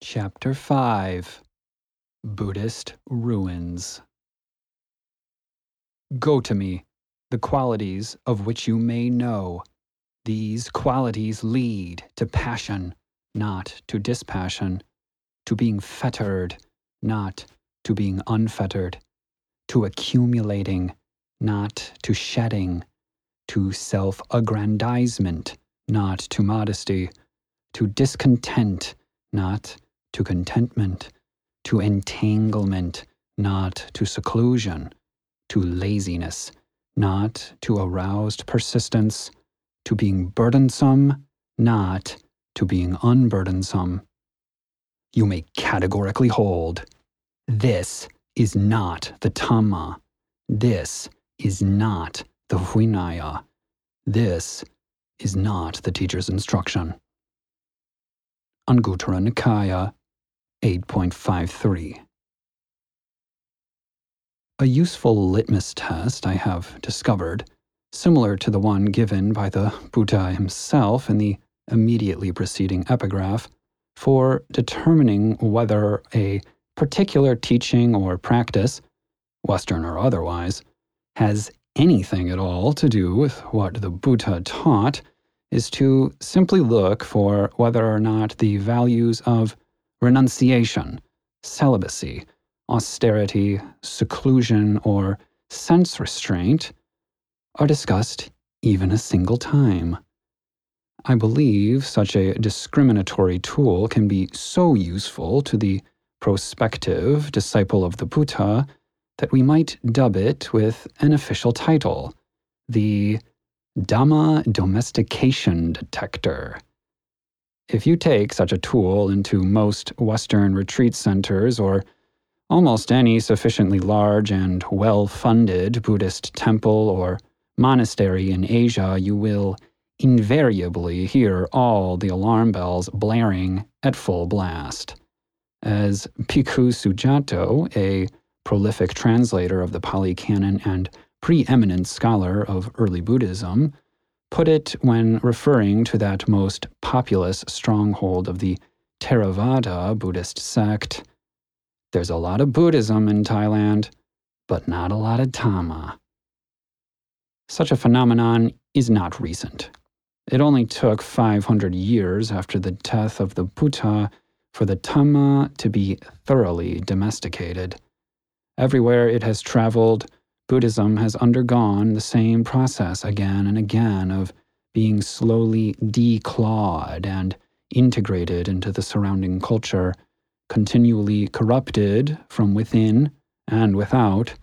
Chapter 5 Buddhist Ruins. Go to me, the qualities of which you may know. These qualities lead to passion, not to dispassion, to being fettered, not to being unfettered, to accumulating, not to shedding, to self aggrandizement, not to modesty, to discontent, not to contentment, to entanglement, not to seclusion, to laziness, not to aroused persistence, to being burdensome, not to being unburdensome. You may categorically hold this is not the Dhamma. This is not the Vinaya. This is not the teacher's instruction. Anguttara Nikaya 8.53. A useful litmus test I have discovered, similar to the one given by the Buddha himself in the immediately preceding epigraph, for determining whether a particular teaching or practice, Western or otherwise, has anything at all to do with what the Buddha taught, is to simply look for whether or not the values of renunciation, celibacy, austerity, seclusion, or sense restraint are discussed even a single time. I believe such a discriminatory tool can be so useful to the prospective disciple of the Buddha that we might dub it with an official title the Dhamma Domestication Detector. If you take such a tool into most Western retreat centers or almost any sufficiently large and well funded Buddhist temple or monastery in Asia, you will invariably hear all the alarm bells blaring at full blast. As Bhikkhu Sujato, a prolific translator of the Pali Canon and preeminent scholar of early Buddhism, put it when referring to that most populous stronghold of the Theravada Buddhist sect. There's a lot of Buddhism in Thailand, but not a lot of Dhamma. Such a phenomenon is not recent. It only took 500 years after the death of the Buddha for the Dhamma to be thoroughly domesticated. Everywhere it has traveled, Buddhism has undergone the same process again and again of being slowly declawed and integrated into the surrounding culture, continually corrupted from within and without,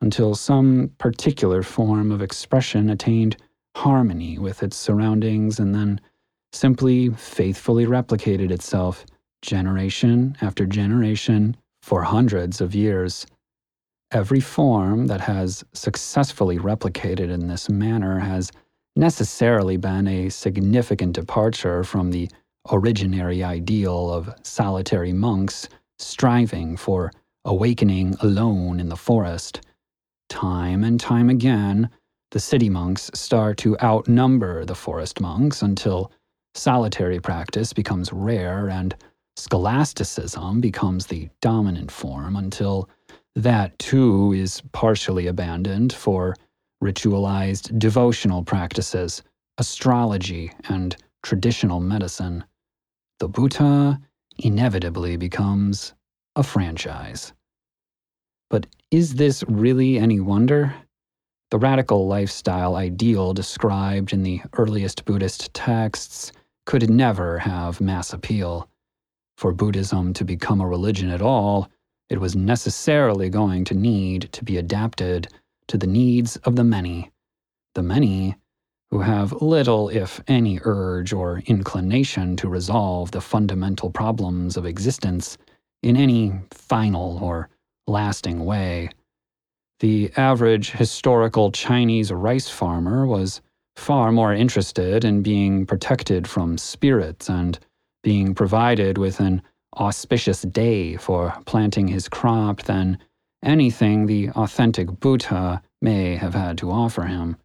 until some particular form of expression attained harmony with its surroundings and then simply faithfully replicated itself generation after generation for hundreds of years. Every form that has successfully replicated in this manner has necessarily been a significant departure from the originary ideal of solitary monks striving for awakening alone in the forest. Time and time again, the city monks start to outnumber the forest monks until solitary practice becomes rare and scholasticism becomes the dominant form until that too is partially abandoned for ritualized devotional practices, astrology, and traditional medicine. The Buddha inevitably becomes a franchise. But is this really any wonder? The radical lifestyle ideal described in the earliest Buddhist texts could never have mass appeal. For Buddhism to become a religion at all, it was necessarily going to need to be adapted to the needs of the many, the many who have little, if any, urge or inclination to resolve the fundamental problems of existence in any final or lasting way. The average historical Chinese rice farmer was far more interested in being protected from spirits and being provided with an auspicious day for planting his crop than anything the authentic Buddha may have had to offer him.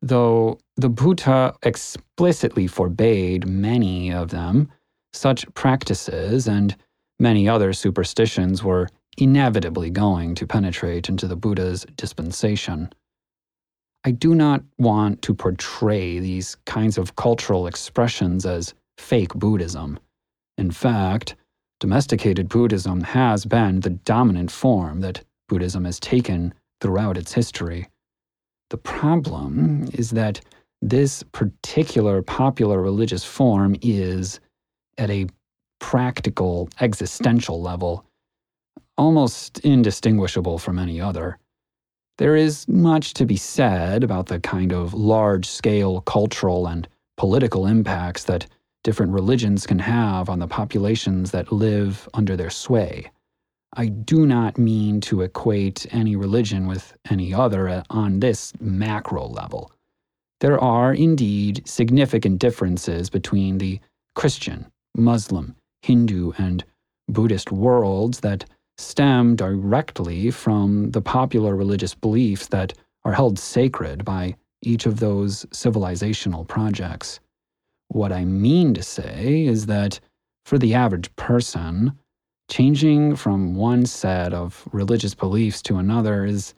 Though the Buddha explicitly forbade many of them, such practices and many other superstitions were inevitably going to penetrate into the Buddha's dispensation. I do not want to portray these kinds of cultural expressions as fake Buddhism. In fact, domesticated Buddhism has been the dominant form that Buddhism has taken throughout its history. The problem is that this particular popular religious form is, at a practical, existential level, almost indistinguishable from any other. There is much to be said about the kind of large scale cultural and political impacts that different religions can have on the populations that live under their sway. I do not mean to equate any religion with any other uh, on this macro level. There are indeed significant differences between the Christian, Muslim, Hindu, and Buddhist worlds that stem directly from the popular religious beliefs that are held sacred by each of those civilizational projects. What I mean to say is that for the average person, changing from one set of religious beliefs to another is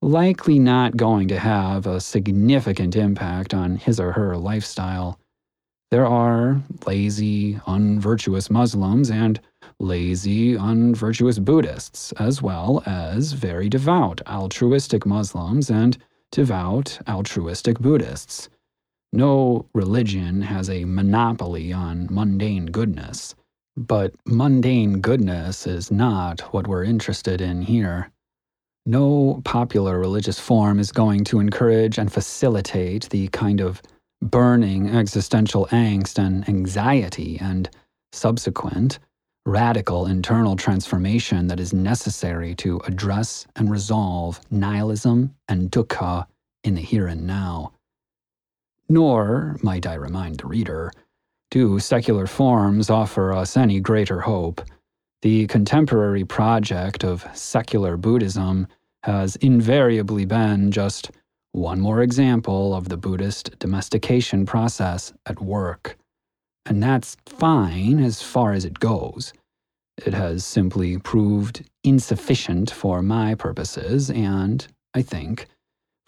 likely not going to have a significant impact on his or her lifestyle. There are lazy, unvirtuous Muslims and lazy, unvirtuous Buddhists, as well as very devout, altruistic Muslims and devout, altruistic Buddhists. No religion has a monopoly on mundane goodness. But mundane goodness is not what we're interested in here. No popular religious form is going to encourage and facilitate the kind of burning existential angst and anxiety and subsequent radical internal transformation that is necessary to address and resolve nihilism and dukkha in the here and now. Nor, might I remind the reader, do secular forms offer us any greater hope. The contemporary project of secular Buddhism has invariably been just one more example of the Buddhist domestication process at work. And that's fine as far as it goes. It has simply proved insufficient for my purposes, and, I think,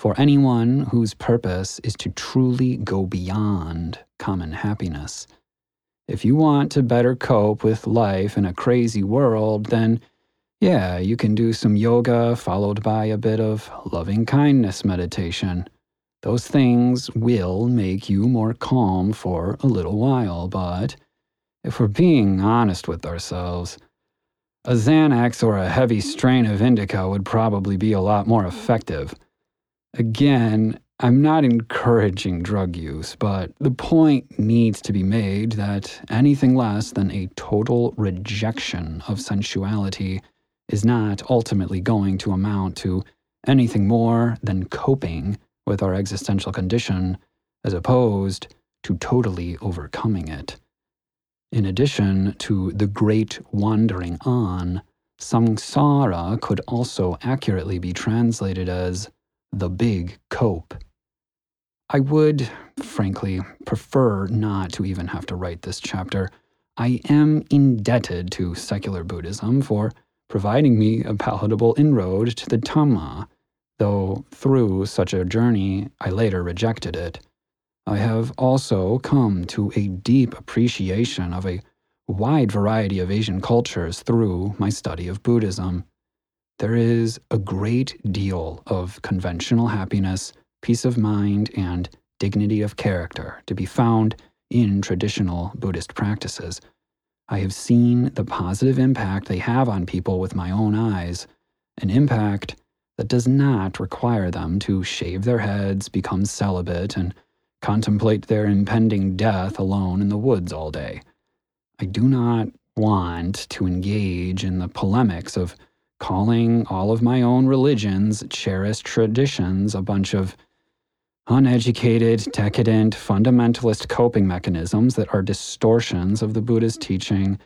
for anyone whose purpose is to truly go beyond common happiness. If you want to better cope with life in a crazy world, then yeah, you can do some yoga followed by a bit of loving kindness meditation. Those things will make you more calm for a little while, but if we're being honest with ourselves, a Xanax or a heavy strain of indica would probably be a lot more effective. Again, I'm not encouraging drug use, but the point needs to be made that anything less than a total rejection of sensuality is not ultimately going to amount to anything more than coping with our existential condition as opposed to totally overcoming it. In addition to the great wandering on, samsara could also accurately be translated as the big cope. I would, frankly, prefer not to even have to write this chapter. I am indebted to secular Buddhism for providing me a palatable inroad to the Dhamma, though through such a journey I later rejected it. I have also come to a deep appreciation of a wide variety of Asian cultures through my study of Buddhism. There is a great deal of conventional happiness, peace of mind, and dignity of character to be found in traditional Buddhist practices. I have seen the positive impact they have on people with my own eyes, an impact that does not require them to shave their heads, become celibate, and contemplate their impending death alone in the woods all day. I do not want to engage in the polemics of calling all of my own religions, cherished traditions, a bunch of uneducated, decadent, fundamentalist coping mechanisms that are distortions of the Buddha's teaching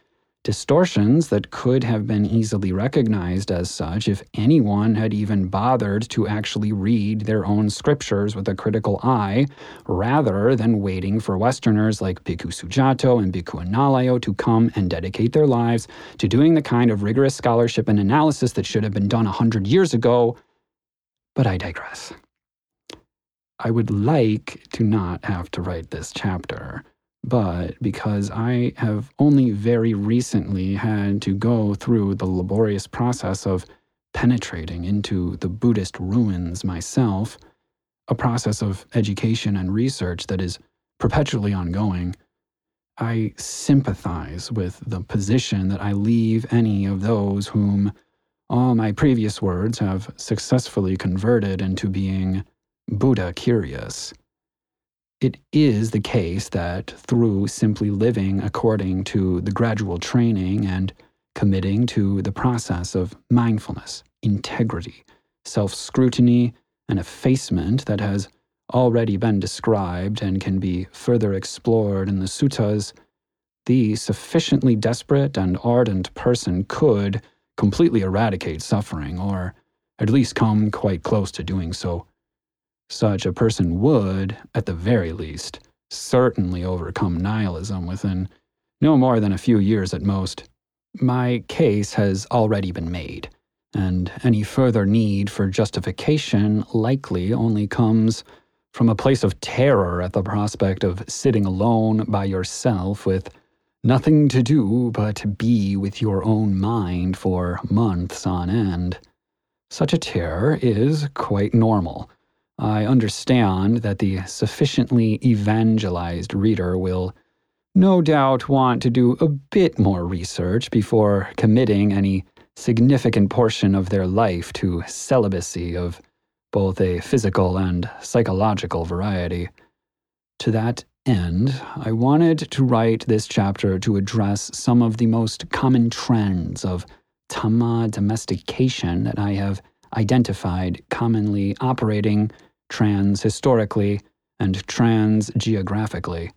distortions that could have been easily recognized as such if anyone had even bothered to actually read their own scriptures with a critical eye, rather than waiting for Westerners like Bhikkhu Sujato and Bhikkhu Analayo to come and dedicate their lives to doing the kind of rigorous scholarship and analysis that should have been done a hundred years ago. But I digress. I would like to not have to write this chapter but because I have only very recently had to go through the laborious process of penetrating into the Buddhist ruins myself, a process of education and research that is perpetually ongoing, I sympathize with the position that I leave any of those whom all my previous words have successfully converted into being Buddha curious. It is the case that through simply living according to the gradual training and committing to the process of mindfulness, integrity, self scrutiny, and effacement that has already been described and can be further explored in the suttas, the sufficiently desperate and ardent person could completely eradicate suffering, or at least come quite close to doing so. Such a person would, at the very least, certainly overcome nihilism within no more than a few years at most. My case has already been made, and any further need for justification likely only comes from a place of terror at the prospect of sitting alone by yourself with nothing to do but be with your own mind for months on end. Such a terror is quite normal I understand that the sufficiently evangelized reader will no doubt want to do a bit more research before committing any significant portion of their life to celibacy of both a physical and psychological variety. To that end, I wanted to write this chapter to address some of the most common trends of Dhamma domestication that I have identified commonly operating trans historically, and trans geographically.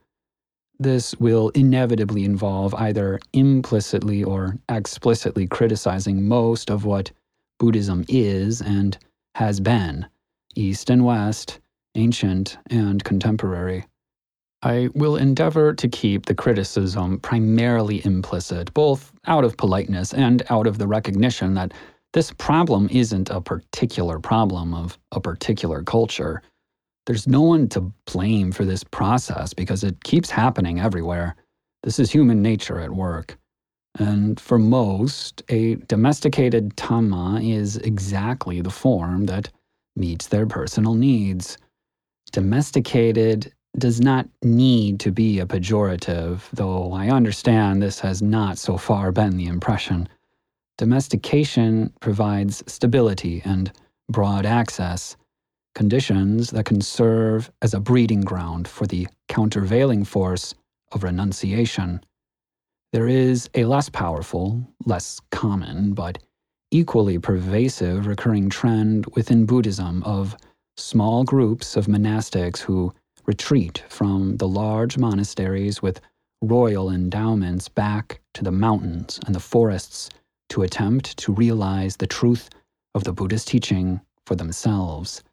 This will inevitably involve either implicitly or explicitly criticizing most of what Buddhism is and has been, East and West, ancient and contemporary. I will endeavor to keep the criticism primarily implicit, both out of politeness and out of the recognition that this problem isn't a particular problem of a particular culture. There's no one to blame for this process because it keeps happening everywhere. This is human nature at work. And for most, a domesticated Dhamma is exactly the form that meets their personal needs. Domesticated does not need to be a pejorative, though I understand this has not so far been the impression. Domestication provides stability and broad access, conditions that can serve as a breeding ground for the countervailing force of renunciation. There is a less powerful, less common, but equally pervasive recurring trend within Buddhism of small groups of monastics who retreat from the large monasteries with royal endowments back to the mountains and the forests to attempt to realize the truth of the Buddhist teaching for themselves.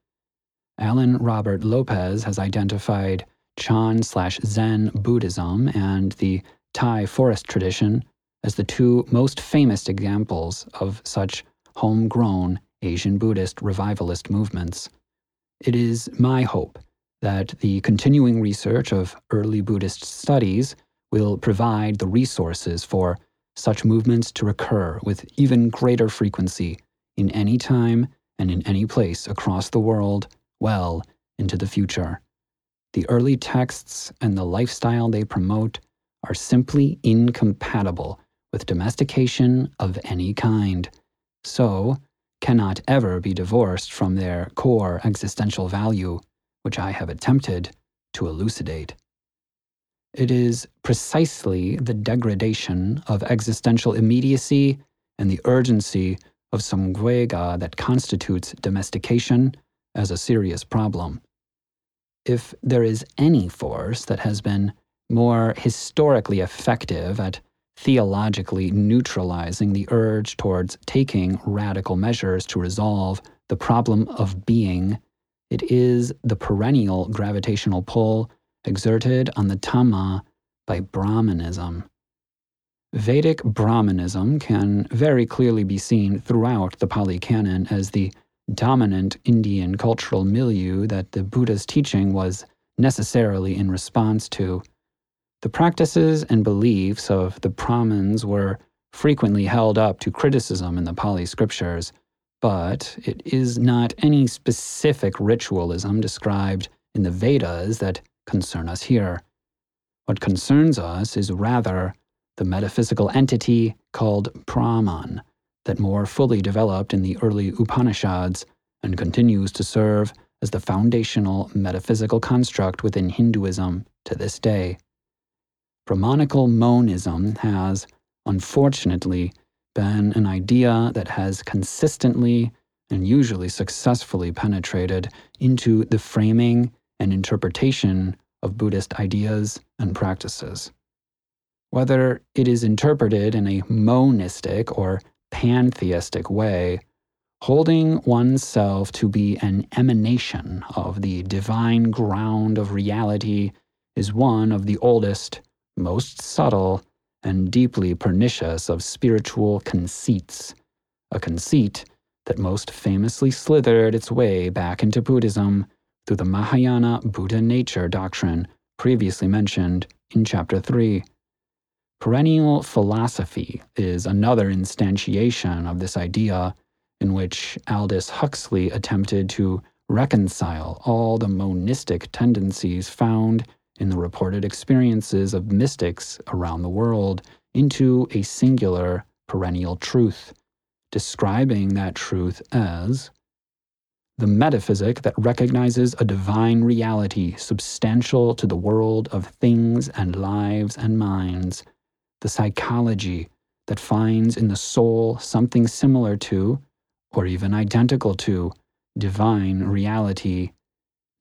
Alan Robert Lopez has identified Chan slash Zen Buddhism and the Thai forest tradition as the two most famous examples of such homegrown Asian Buddhist revivalist movements. It is my hope that the continuing research of early Buddhist studies will provide the resources for such movements to recur with even greater frequency in any time and in any place across the world well into the future. The early texts and the lifestyle they promote are simply incompatible with domestication of any kind, so cannot ever be divorced from their core existential value, which I have attempted to elucidate. It is precisely the degradation of existential immediacy and the urgency of samvega that constitutes domestication as a serious problem. If there is any force that has been more historically effective at theologically neutralizing the urge towards taking radical measures to resolve the problem of being, it is the perennial gravitational pull exerted on the Dhamma by Brahmanism. Vedic Brahmanism can very clearly be seen throughout the Pali Canon as the dominant Indian cultural milieu that the Buddha's teaching was necessarily in response to. The practices and beliefs of the Brahmins were frequently held up to criticism in the Pali scriptures, but it is not any specific ritualism described in the Vedas that concern us here. What concerns us is rather the metaphysical entity called Brahman that more fully developed in the early Upanishads and continues to serve as the foundational metaphysical construct within Hinduism to this day. Brahmanical monism has, unfortunately, been an idea that has consistently and usually successfully penetrated into the framing and interpretation of Buddhist ideas and practices. Whether it is interpreted in a monistic or pantheistic way, holding oneself to be an emanation of the divine ground of reality is one of the oldest, most subtle, and deeply pernicious of spiritual conceits, a conceit that most famously slithered its way back into Buddhism through the Mahayana Buddha nature doctrine previously mentioned in Chapter 3. Perennial philosophy is another instantiation of this idea in which Aldous Huxley attempted to reconcile all the monistic tendencies found in the reported experiences of mystics around the world into a singular perennial truth, describing that truth as the metaphysic that recognizes a divine reality substantial to the world of things and lives and minds, the psychology that finds in the soul something similar to, or even identical to, divine reality,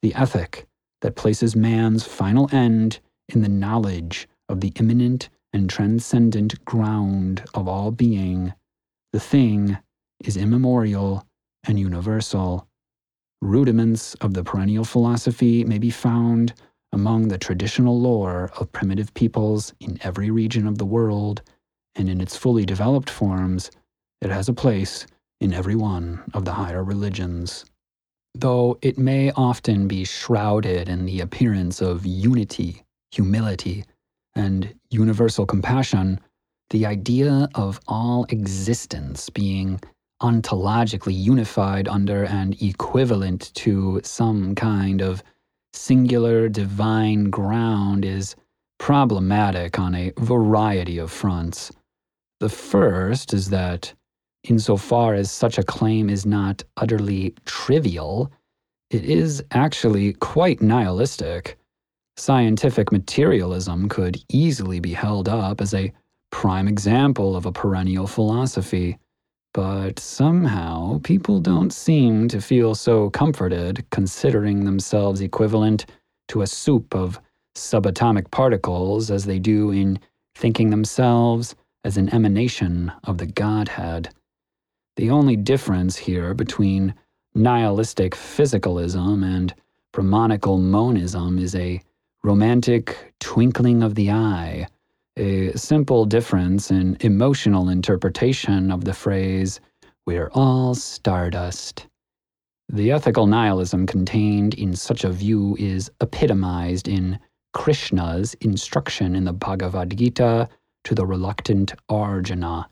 the ethic that places man's final end in the knowledge of the immanent and transcendent ground of all being. The thing is immemorial and universal. Rudiments of the perennial philosophy may be found among the traditional lore of primitive peoples in every region of the world, and in its fully developed forms, it has a place in every one of the higher religions. Though it may often be shrouded in the appearance of unity, humility, and universal compassion, the idea of all existence being ontologically unified under and equivalent to some kind of singular divine ground is problematic on a variety of fronts. The first is that insofar as such a claim is not utterly trivial, it is actually quite nihilistic. Scientific materialism could easily be held up as a prime example of a perennial philosophy. But somehow, people don't seem to feel so comforted considering themselves equivalent to a soup of subatomic particles as they do in thinking themselves as an emanation of the Godhead. The only difference here between nihilistic physicalism and Brahmanical monism is a romantic twinkling of the eye, a simple difference in emotional interpretation of the phrase, we're all stardust. The ethical nihilism contained in such a view is epitomized in Krishna's instruction in the Bhagavad Gita to the reluctant Arjuna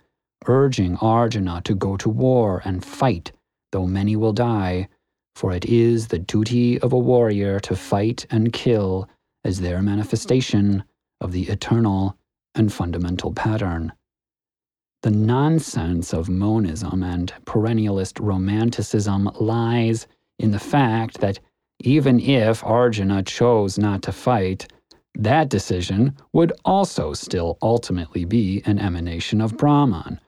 urging Arjuna to go to war and fight, though many will die, for it is the duty of a warrior to fight and kill as their manifestation of the eternal and fundamental pattern. The nonsense of monism and perennialist romanticism lies in the fact that even if Arjuna chose not to fight, that decision would also still ultimately be an emanation of Brahman,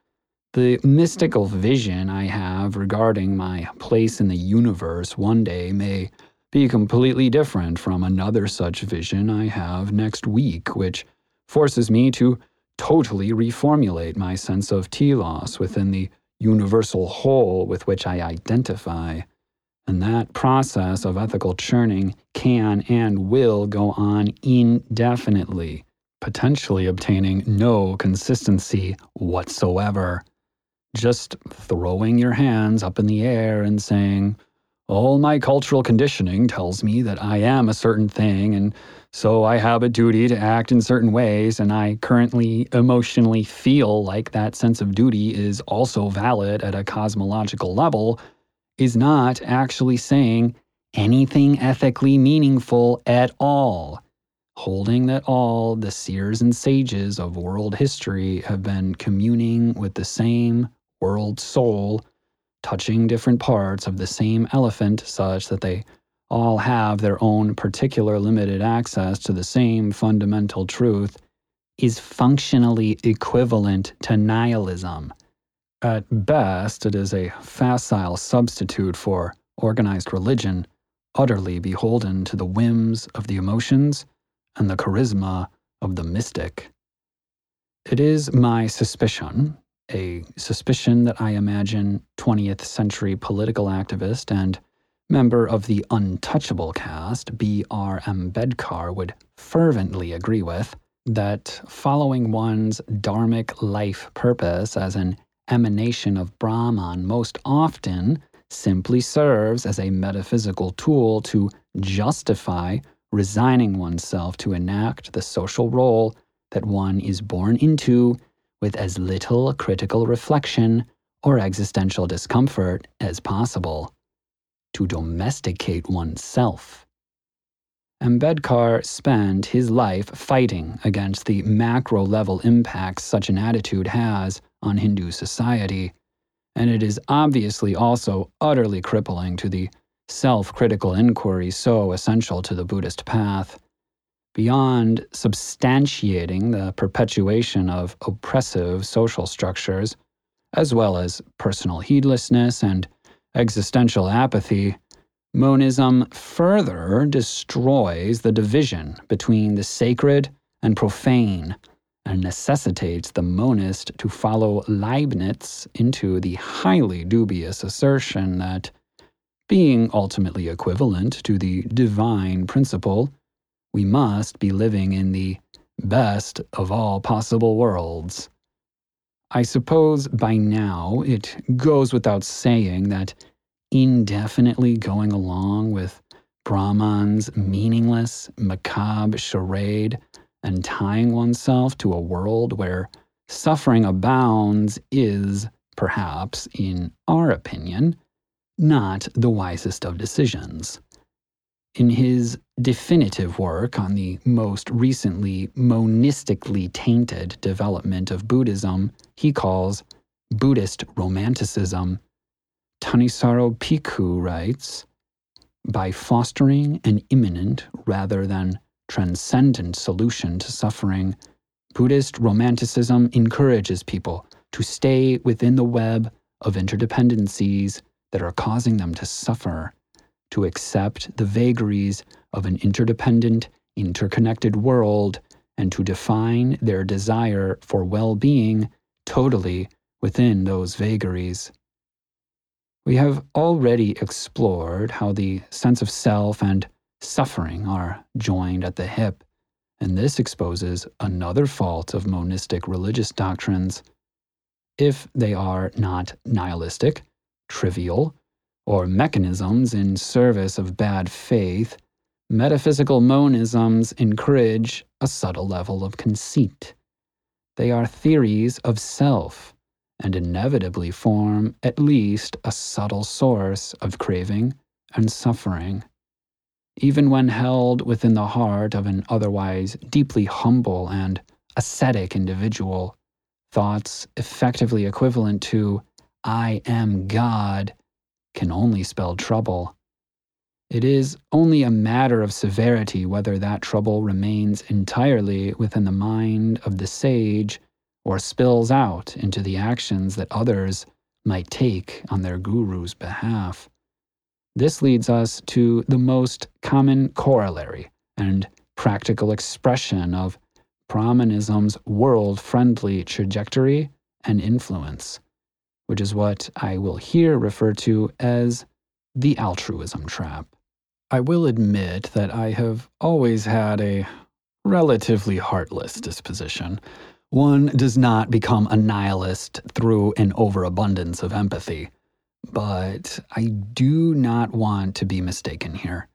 the mystical vision I have regarding my place in the universe one day may be completely different from another such vision I have next week, which forces me to totally reformulate my sense of telos within the universal whole with which I identify. And that process of ethical churning can and will go on indefinitely, potentially obtaining no consistency whatsoever. Just throwing your hands up in the air and saying, all my cultural conditioning tells me that I am a certain thing, and so I have a duty to act in certain ways, and I currently emotionally feel like that sense of duty is also valid at a cosmological level, is not actually saying anything ethically meaningful at all. Holding that all the seers and sages of world history have been communing with the same world soul touching different parts of the same elephant such that they all have their own particular limited access to the same fundamental truth is functionally equivalent to nihilism. At best, it is a facile substitute for organized religion, utterly beholden to the whims of the emotions and the charisma of the mystic. It is my suspicion a suspicion that I imagine 20th century political activist and member of the untouchable caste, B.R. Ambedkar, would fervently agree with that following one's dharmic life purpose as an emanation of Brahman most often simply serves as a metaphysical tool to justify resigning oneself to enact the social role that one is born into with as little critical reflection or existential discomfort as possible, to domesticate oneself. Ambedkar spent his life fighting against the macro level impacts such an attitude has on Hindu society, and it is obviously also utterly crippling to the self critical inquiry so essential to the Buddhist path beyond substantiating the perpetuation of oppressive social structures, as well as personal heedlessness and existential apathy, monism further destroys the division between the sacred and profane and necessitates the monist to follow Leibniz into the highly dubious assertion that, being ultimately equivalent to the divine principle, we must be living in the best of all possible worlds. I suppose by now it goes without saying that indefinitely going along with Brahman's meaningless, macabre charade and tying oneself to a world where suffering abounds is, perhaps, in our opinion, not the wisest of decisions. In his definitive work on the most recently monistically tainted development of Buddhism, he calls Buddhist Romanticism. Thanissaro Bhikkhu writes By fostering an immanent rather than transcendent solution to suffering, Buddhist Romanticism encourages people to stay within the web of interdependencies that are causing them to suffer to accept the vagaries of an interdependent, interconnected world and to define their desire for well being totally within those vagaries. We have already explored how the sense of self and suffering are joined at the hip, and this exposes another fault of monistic religious doctrines. If they are not nihilistic, trivial, or mechanisms in service of bad faith, metaphysical monisms encourage a subtle level of conceit. They are theories of self and inevitably form at least a subtle source of craving and suffering. Even when held within the heart of an otherwise deeply humble and ascetic individual, thoughts effectively equivalent to, I am God, can only spell trouble. It is only a matter of severity whether that trouble remains entirely within the mind of the sage or spills out into the actions that others might take on their guru's behalf. This leads us to the most common corollary and practical expression of Brahmanism's world friendly trajectory and influence, which is what I will here refer to as the altruism trap. I will admit that I have always had a relatively heartless disposition. One does not become a nihilist through an overabundance of empathy. But I do not want to be mistaken here.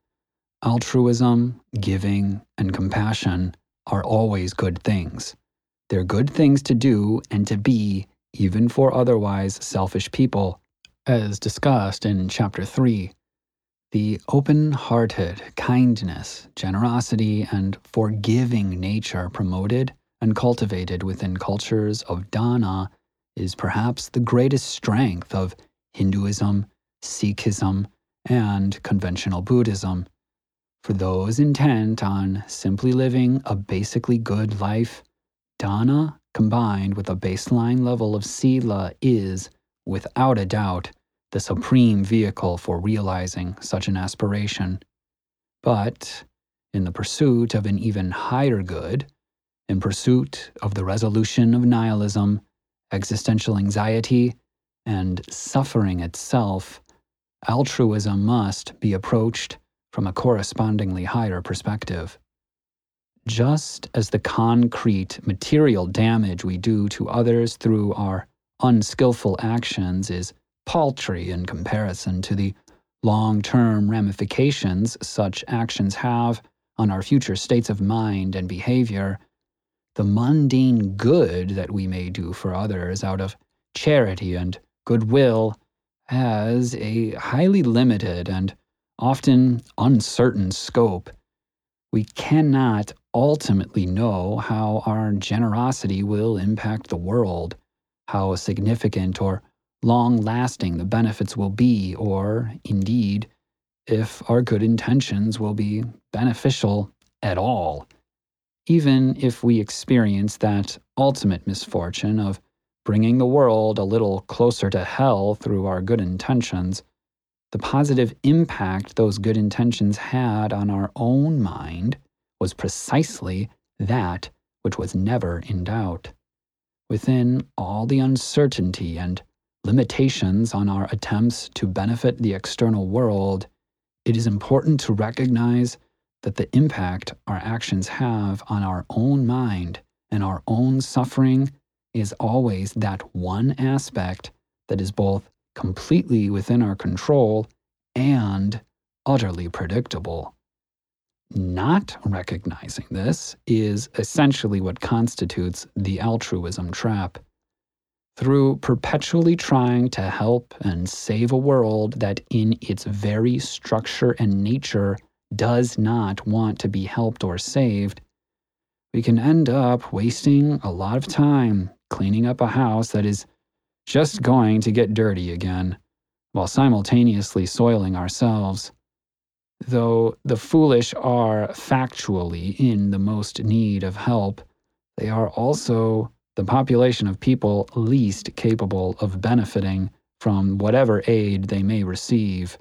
Altruism, giving, and compassion are always good things. They're good things to do and to be, even for otherwise selfish people, as discussed in Chapter 3 the open hearted kindness, generosity, and forgiving nature promoted and cultivated within cultures of Dana is perhaps the greatest strength of Hinduism, Sikhism, and conventional Buddhism. For those intent on simply living a basically good life, Dana combined with a baseline level of Sila is, without a doubt, the supreme vehicle for realizing such an aspiration. But, in the pursuit of an even higher good, in pursuit of the resolution of nihilism, existential anxiety, and suffering itself, altruism must be approached from a correspondingly higher perspective. Just as the concrete material damage we do to others through our unskillful actions is paltry in comparison to the long term ramifications such actions have on our future states of mind and behavior, the mundane good that we may do for others out of charity and goodwill has a highly limited and often uncertain scope. We cannot ultimately know how our generosity will impact the world, how significant or long lasting the benefits will be, or indeed, if our good intentions will be beneficial at all. Even if we experience that ultimate misfortune of bringing the world a little closer to hell through our good intentions, the positive impact those good intentions had on our own mind was precisely that which was never in doubt. Within all the uncertainty and limitations on our attempts to benefit the external world, it is important to recognize that the impact our actions have on our own mind and our own suffering is always that one aspect that is both completely within our control and utterly predictable. Not recognizing this is essentially what constitutes the altruism trap through perpetually trying to help and save a world that, in its very structure and nature, does not want to be helped or saved, we can end up wasting a lot of time cleaning up a house that is just going to get dirty again, while simultaneously soiling ourselves. Though the foolish are factually in the most need of help, they are also the population of people least capable of benefiting from whatever aid they may receive.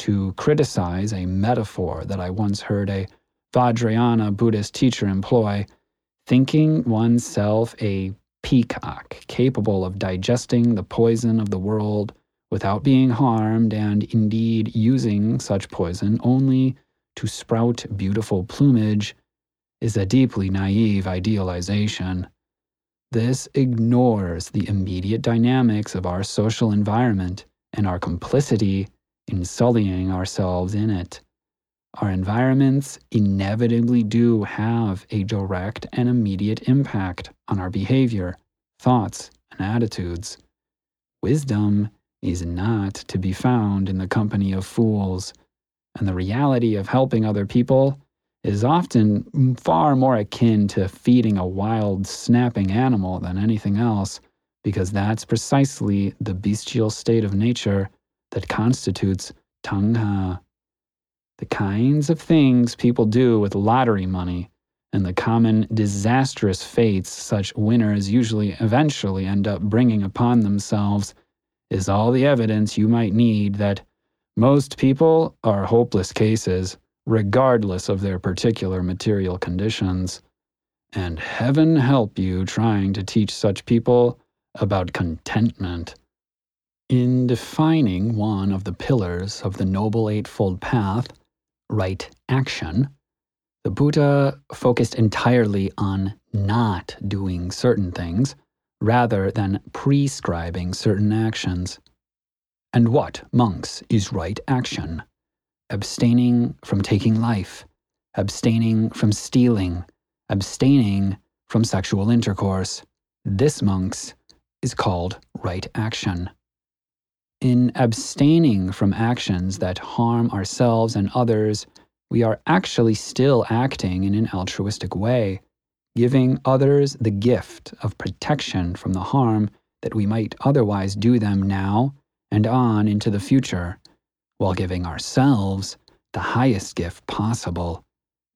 To criticize a metaphor that I once heard a Vajrayana Buddhist teacher employ, thinking oneself a peacock capable of digesting the poison of the world without being harmed, and indeed using such poison only to sprout beautiful plumage, is a deeply naive idealization. This ignores the immediate dynamics of our social environment and our complicity in sullying ourselves in it. Our environments inevitably do have a direct and immediate impact on our behavior, thoughts, and attitudes. Wisdom is not to be found in the company of fools, and the reality of helping other people is often far more akin to feeding a wild, snapping animal than anything else, because that's precisely the bestial state of nature that constitutes tanha. The kinds of things people do with lottery money and the common disastrous fates such winners usually eventually end up bringing upon themselves is all the evidence you might need that most people are hopeless cases regardless of their particular material conditions. and heaven help you trying to teach such people about contentment. In defining one of the pillars of the Noble Eightfold Path, right action, the Buddha focused entirely on not doing certain things rather than prescribing certain actions. And what, monks, is right action? Abstaining from taking life, abstaining from stealing, abstaining from sexual intercourse. This, monks, is called right action. In abstaining from actions that harm ourselves and others, we are actually still acting in an altruistic way, giving others the gift of protection from the harm that we might otherwise do them now and on into the future, while giving ourselves the highest gift possible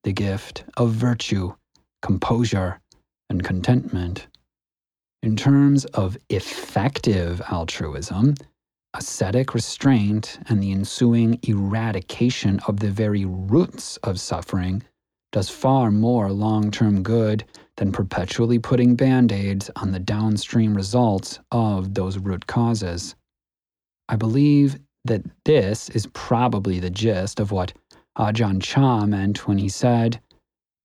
the gift of virtue, composure, and contentment. In terms of effective altruism, ascetic restraint and the ensuing eradication of the very roots of suffering does far more long term good than perpetually putting band aids on the downstream results of those root causes. I believe that this is probably the gist of what ah Ajahn Chah meant when he said,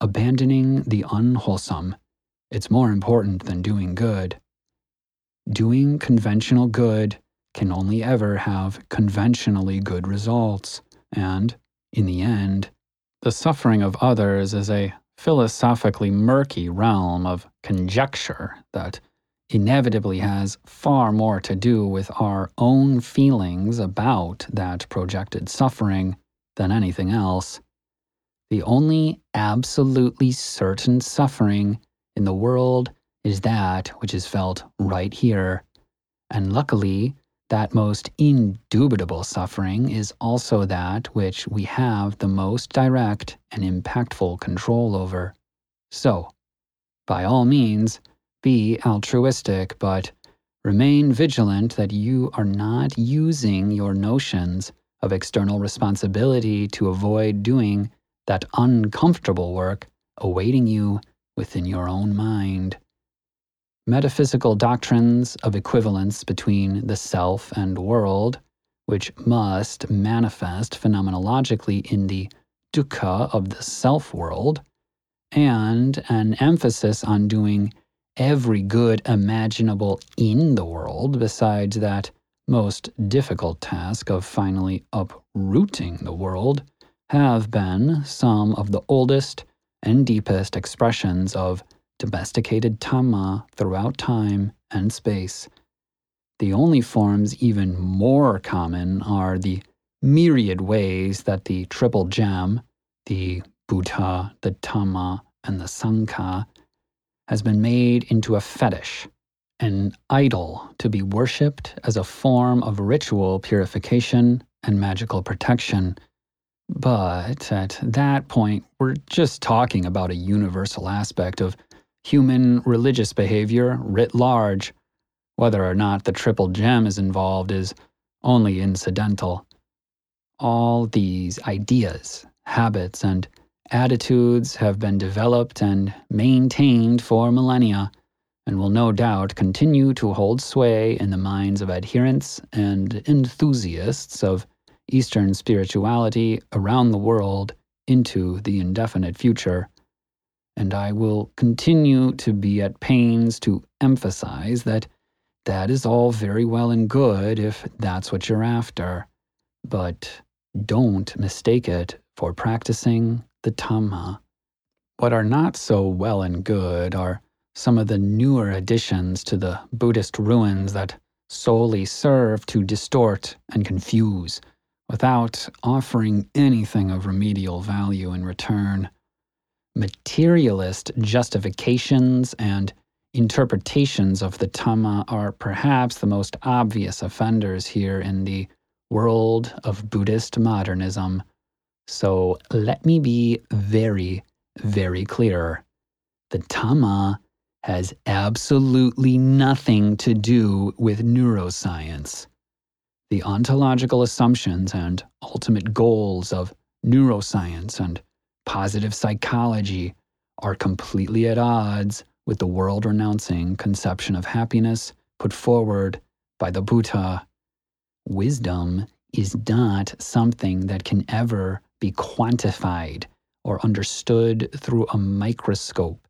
abandoning the unwholesome it's more important than doing good. Doing conventional good can only ever have conventionally good results, and, in the end, the suffering of others is a philosophically murky realm of conjecture that inevitably has far more to do with our own feelings about that projected suffering than anything else. The only absolutely certain suffering in the world is that which is felt right here. And luckily, that most indubitable suffering is also that which we have the most direct and impactful control over. So, by all means, be altruistic, but remain vigilant that you are not using your notions of external responsibility to avoid doing that uncomfortable work awaiting you within your own mind. Metaphysical doctrines of equivalence between the self and world, which must manifest phenomenologically in the dukkha of the self world, and an emphasis on doing every good imaginable in the world besides that most difficult task of finally uprooting the world, have been some of the oldest and deepest expressions of domesticated Dhamma throughout time and space. The only forms even more common are the myriad ways that the triple gem, the Buddha, the Dhamma, and the Sangha, has been made into a fetish, an idol to be worshipped as a form of ritual purification and magical protection but at that point, we're just talking about a universal aspect of human religious behavior writ large. Whether or not the triple gem is involved is only incidental. All these ideas, habits, and attitudes have been developed and maintained for millennia and will no doubt continue to hold sway in the minds of adherents and enthusiasts of Eastern spirituality around the world into the indefinite future. And I will continue to be at pains to emphasize that that is all very well and good if that's what you're after. But don't mistake it for practicing the Dhamma. What are not so well and good are some of the newer additions to the Buddhist ruins that solely serve to distort and confuse without offering anything of remedial value in return. Materialist justifications and interpretations of the Dhamma are perhaps the most obvious offenders here in the world of Buddhist modernism. So let me be very, very clear. The Dhamma has absolutely nothing to do with neuroscience the ontological assumptions and ultimate goals of neuroscience and positive psychology are completely at odds with the world renouncing conception of happiness put forward by the Buddha. Wisdom is not something that can ever be quantified or understood through a microscope.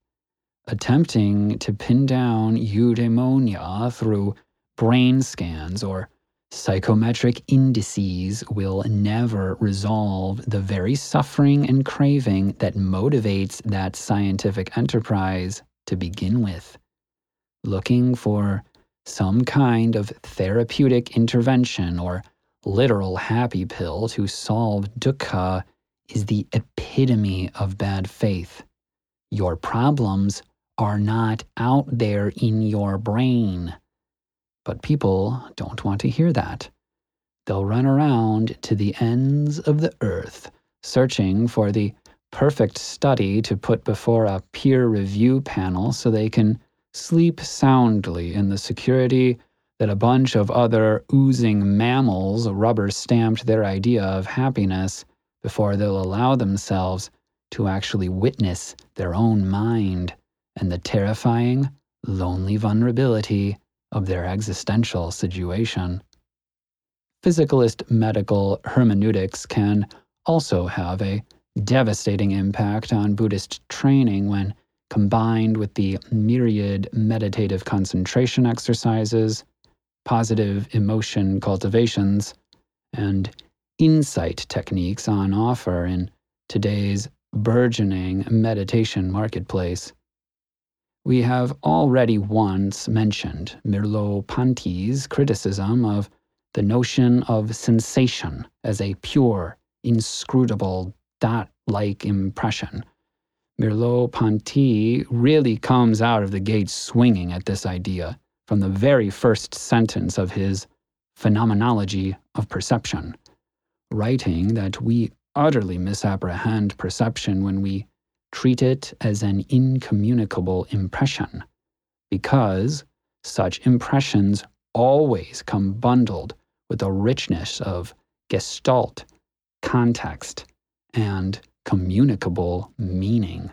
Attempting to pin down eudaimonia through brain scans or psychometric indices will never resolve the very suffering and craving that motivates that scientific enterprise to begin with. Looking for some kind of therapeutic intervention or literal happy pill to solve dukkha is the epitome of bad faith. Your problems are not out there in your brain. But people don't want to hear that. They'll run around to the ends of the earth searching for the perfect study to put before a peer review panel so they can sleep soundly in the security that a bunch of other oozing mammals rubber stamped their idea of happiness before they'll allow themselves to actually witness their own mind and the terrifying, lonely vulnerability of their existential situation. Physicalist medical hermeneutics can also have a devastating impact on Buddhist training when combined with the myriad meditative concentration exercises, positive emotion cultivations, and insight techniques on offer in today's burgeoning meditation marketplace. We have already once mentioned Merleau-Ponty's criticism of the notion of sensation as a pure, inscrutable, dot like impression Merleau-Ponty really comes out of the gate swinging at this idea from the very first sentence of his Phenomenology of Perception, writing that we utterly misapprehend perception when we treat it as an incommunicable impression, because such impressions always come bundled with a richness of gestalt, context, and communicable meaning.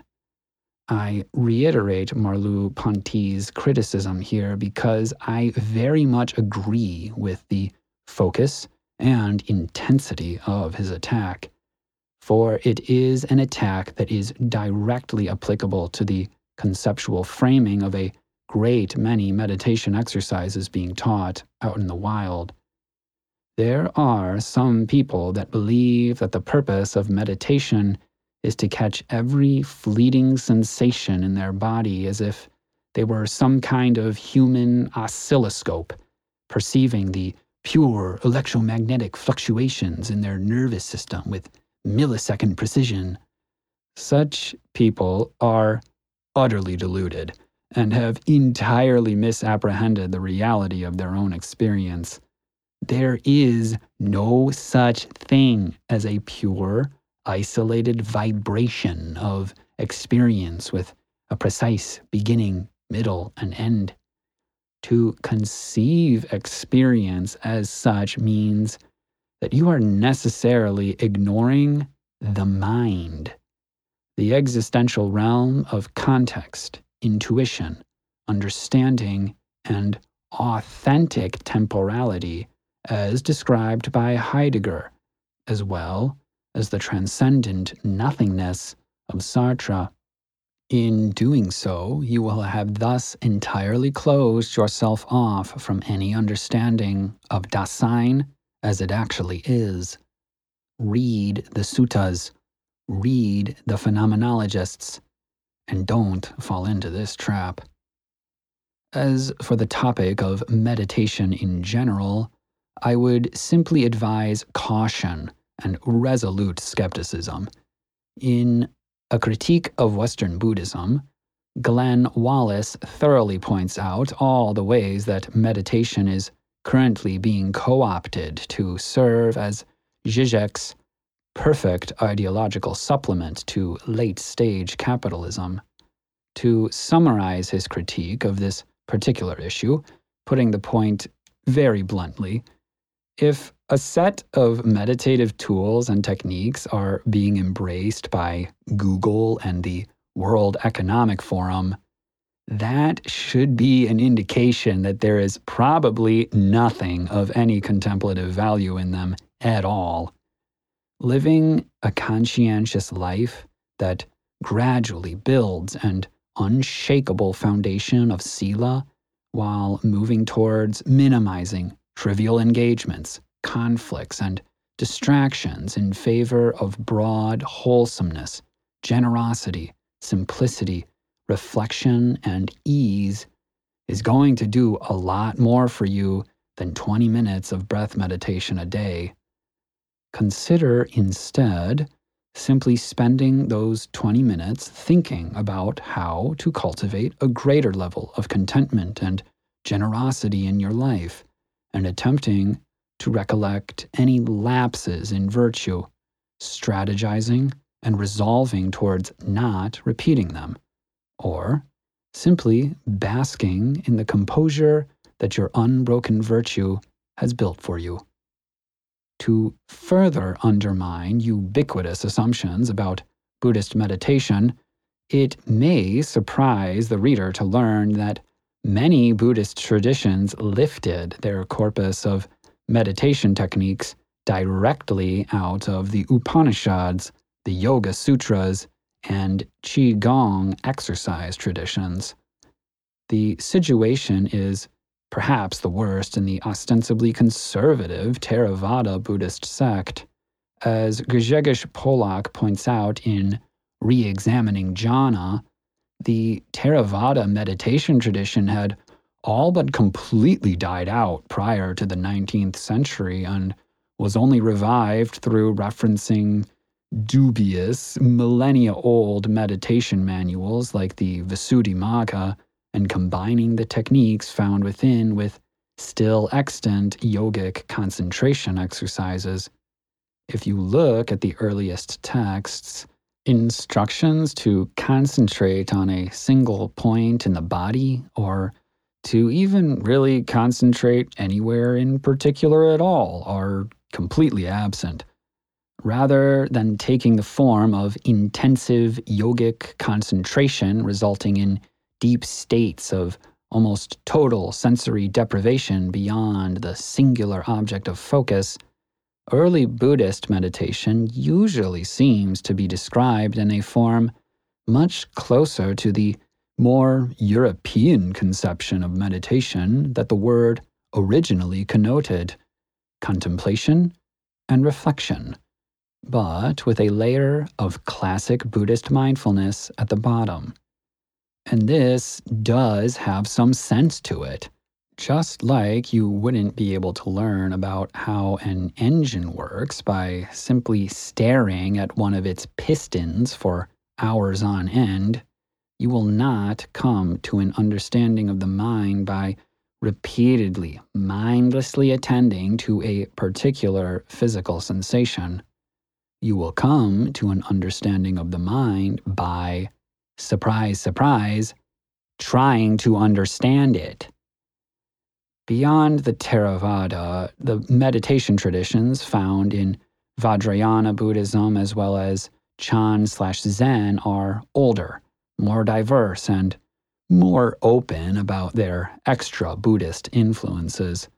I reiterate Merleau-Ponty's criticism here because I very much agree with the focus and intensity of his attack, for it is an attack that is directly applicable to the conceptual framing of a great many meditation exercises being taught out in the wild. There are some people that believe that the purpose of meditation is to catch every fleeting sensation in their body as if they were some kind of human oscilloscope, perceiving the pure electromagnetic fluctuations in their nervous system with millisecond precision. Such people are utterly deluded and have entirely misapprehended the reality of their own experience. There is no such thing as a pure, isolated vibration of experience with a precise beginning, middle, and end. To conceive experience as such means that you are necessarily ignoring the mind, the existential realm of context, intuition, understanding, and authentic temporality as described by Heidegger, as well as the transcendent nothingness of Sartre. In doing so, you will have thus entirely closed yourself off from any understanding of Dasein as it actually is. Read the suttas, read the phenomenologists, and don't fall into this trap. As for the topic of meditation in general, I would simply advise caution and resolute skepticism. In A Critique of Western Buddhism, Glenn Wallis thoroughly points out all the ways that meditation is currently being co opted to serve as Zizek's perfect ideological supplement to late stage capitalism. To summarize his critique of this particular issue, putting the point very bluntly, if a set of meditative tools and techniques are being embraced by Google and the World Economic Forum, that should be an indication that there is probably nothing of any contemplative value in them at all. Living a conscientious life that gradually builds an unshakable foundation of Sila while moving towards minimizing trivial engagements, conflicts, and distractions in favor of broad wholesomeness, generosity, simplicity, reflection, and ease is going to do a lot more for you than 20 minutes of breath meditation a day. Consider instead simply spending those 20 minutes thinking about how to cultivate a greater level of contentment and generosity in your life and attempting to recollect any lapses in virtue, strategizing and resolving towards not repeating them, or simply basking in the composure that your unbroken virtue has built for you. To further undermine ubiquitous assumptions about Buddhist meditation, it may surprise the reader to learn that many Buddhist traditions lifted their corpus of meditation techniques directly out of the Upanishads, the Yoga Sutras, and Qigong exercise traditions. The situation is perhaps the worst in the ostensibly conservative Theravada Buddhist sect. As Grzegorz Polak points out in Re examining Jhana, the Theravada meditation tradition had all but completely died out prior to the 19th century and was only revived through referencing dubious, millennia old meditation manuals like the Visuddhimagga and combining the techniques found within with still extant yogic concentration exercises. If you look at the earliest texts, instructions to concentrate on a single point in the body or to even really concentrate anywhere in particular at all are completely absent. Rather than taking the form of intensive yogic concentration resulting in deep states of almost total sensory deprivation beyond the singular object of focus, early Buddhist meditation usually seems to be described in a form much closer to the more European conception of meditation that the word originally connoted contemplation and reflection, but with a layer of classic Buddhist mindfulness at the bottom. And this does have some sense to it. Just like you wouldn't be able to learn about how an engine works by simply staring at one of its pistons for hours on end, you will not come to an understanding of the mind by repeatedly, mindlessly attending to a particular physical sensation. You will come to an understanding of the mind by, surprise, surprise, trying to understand it. Beyond the Theravada, the meditation traditions found in Vajrayana Buddhism as well as Chan slash Zen are older more diverse, and more open about their extra Buddhist influences.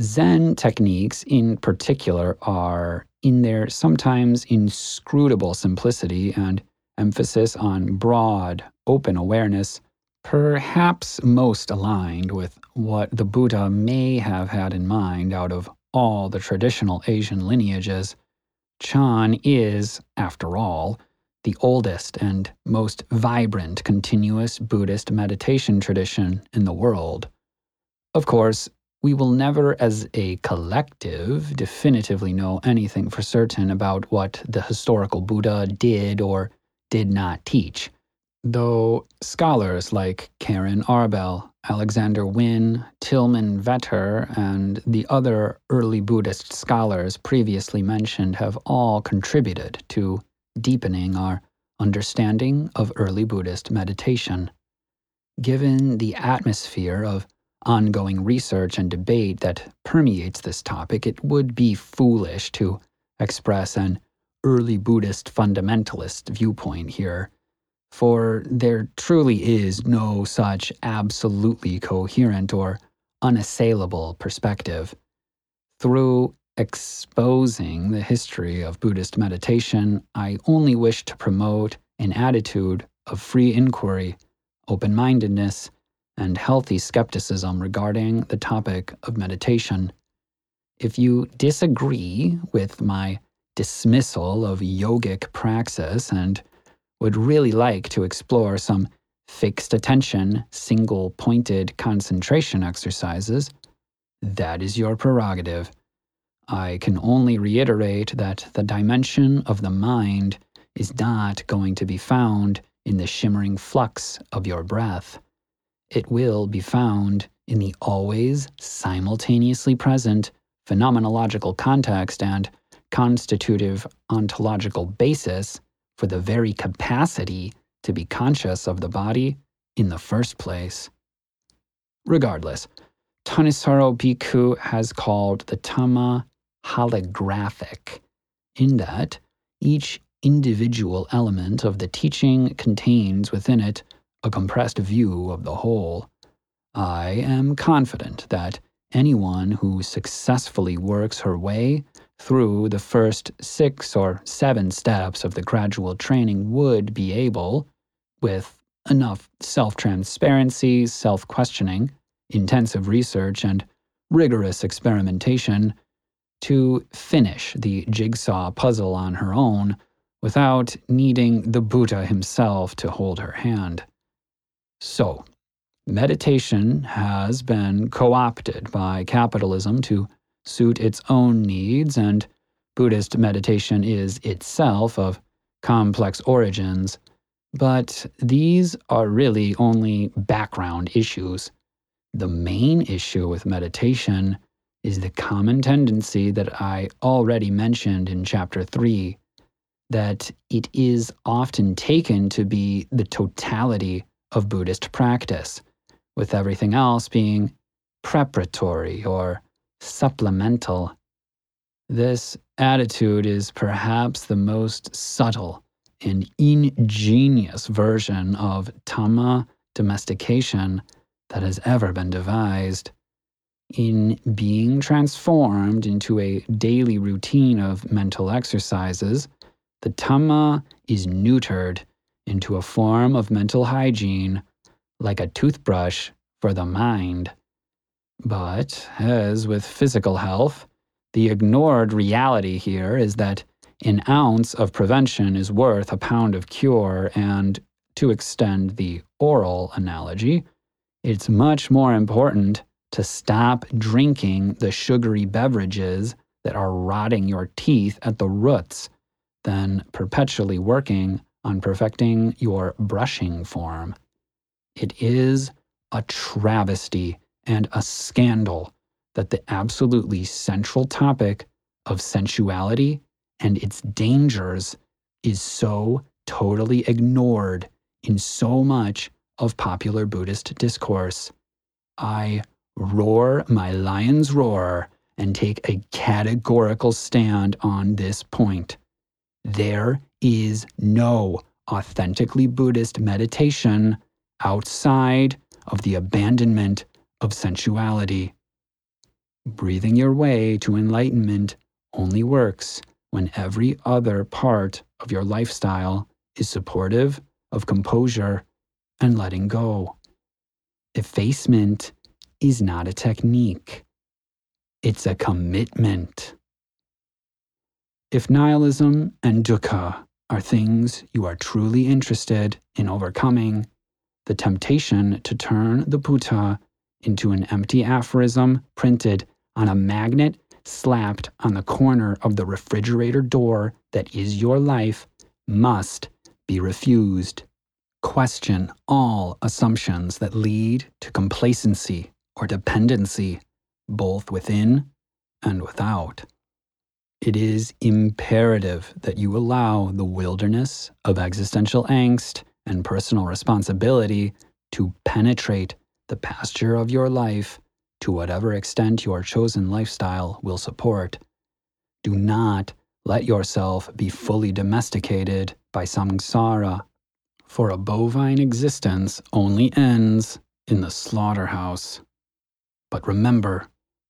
Zen techniques, in particular, are, in their sometimes inscrutable simplicity and emphasis on broad, open awareness, perhaps most aligned with what the Buddha may have had in mind out of all the traditional Asian lineages. Chan is, after all, the oldest and most vibrant continuous Buddhist meditation tradition in the world. Of course, we will never, as a collective, definitively know anything for certain about what the historical Buddha did or did not teach, though scholars like Keren Arbel, Alexander Wynne, Tilman Vetter, and the other early Buddhist scholars previously mentioned have all contributed to deepening our understanding of early Buddhist meditation. Given the atmosphere of ongoing research and debate that permeates this topic, it would be foolish to express an early Buddhist fundamentalist viewpoint here. For there truly is no such absolutely coherent or unassailable perspective. Through exposing the history of Buddhist meditation, I only wish to promote an attitude of free inquiry, open mindedness, and healthy skepticism regarding the topic of meditation. If you disagree with my dismissal of yogic praxis and would really like to explore some fixed attention, single pointed concentration exercises, that is your prerogative. I can only reiterate that the dimension of the mind is not going to be found in the shimmering flux of your breath. It will be found in the always simultaneously present phenomenological context and constitutive ontological basis for the very capacity to be conscious of the body in the first place. Regardless, Thanissaro Bhikkhu has called the Dhamma holographic, in that each individual element of the teaching contains within it a compressed view of the whole. I am confident that anyone who successfully works her way through the first six or seven steps of the gradual training would be able, with enough self transparency, self questioning, intensive research, and rigorous experimentation, to finish the jigsaw puzzle on her own without needing the Buddha himself to hold her hand. So, meditation has been co opted by capitalism to suit its own needs, and Buddhist meditation is itself of complex origins. But these are really only background issues. The main issue with meditation is the common tendency that I already mentioned in Chapter 3 that it is often taken to be the totality of Buddhist practice, with everything else being preparatory or supplemental. This attitude is perhaps the most subtle and ingenious version of Dhamma domestication that has ever been devised. In being transformed into a daily routine of mental exercises, the Dhamma is neutered into a form of mental hygiene, like a toothbrush for the mind. But, as with physical health, the ignored reality here is that an ounce of prevention is worth a pound of cure, and to extend the oral analogy, it's much more important to stop drinking the sugary beverages that are rotting your teeth at the roots than perpetually working on perfecting your brushing form. It is a travesty and a scandal that the absolutely central topic of sensuality and its dangers is so totally ignored in so much of popular Buddhist discourse. I roar my lion's roar and take a categorical stand on this point. There is no authentically Buddhist meditation outside of the abandonment of sensuality. Breathing your way to enlightenment only works when every other part of your lifestyle is supportive of composure and letting go. Effacement is not a technique, it's a commitment. If nihilism and dukkha are things you are truly interested in overcoming, the temptation to turn the Buddha into an empty aphorism printed on a magnet slapped on the corner of the refrigerator door that is your life must be refused. Question all assumptions that lead to complacency or dependency, both within and without. It is imperative that you allow the wilderness of existential angst and personal responsibility to penetrate the pasture of your life to whatever extent your chosen lifestyle will support. Do not let yourself be fully domesticated by samsara. For a bovine existence only ends in the slaughterhouse. But remember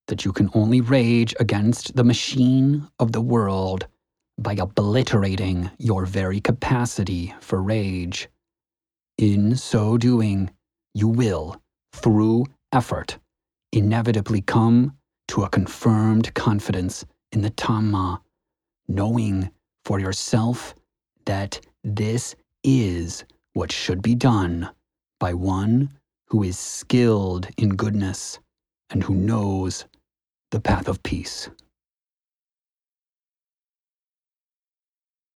that you can only rage against the machine of the world by obliterating your very capacity for rage. In so doing, you will, through effort, inevitably come to a confirmed confidence in the Dhamma, knowing for yourself that this is what should be done by one who is skilled in goodness and who knows the path of peace.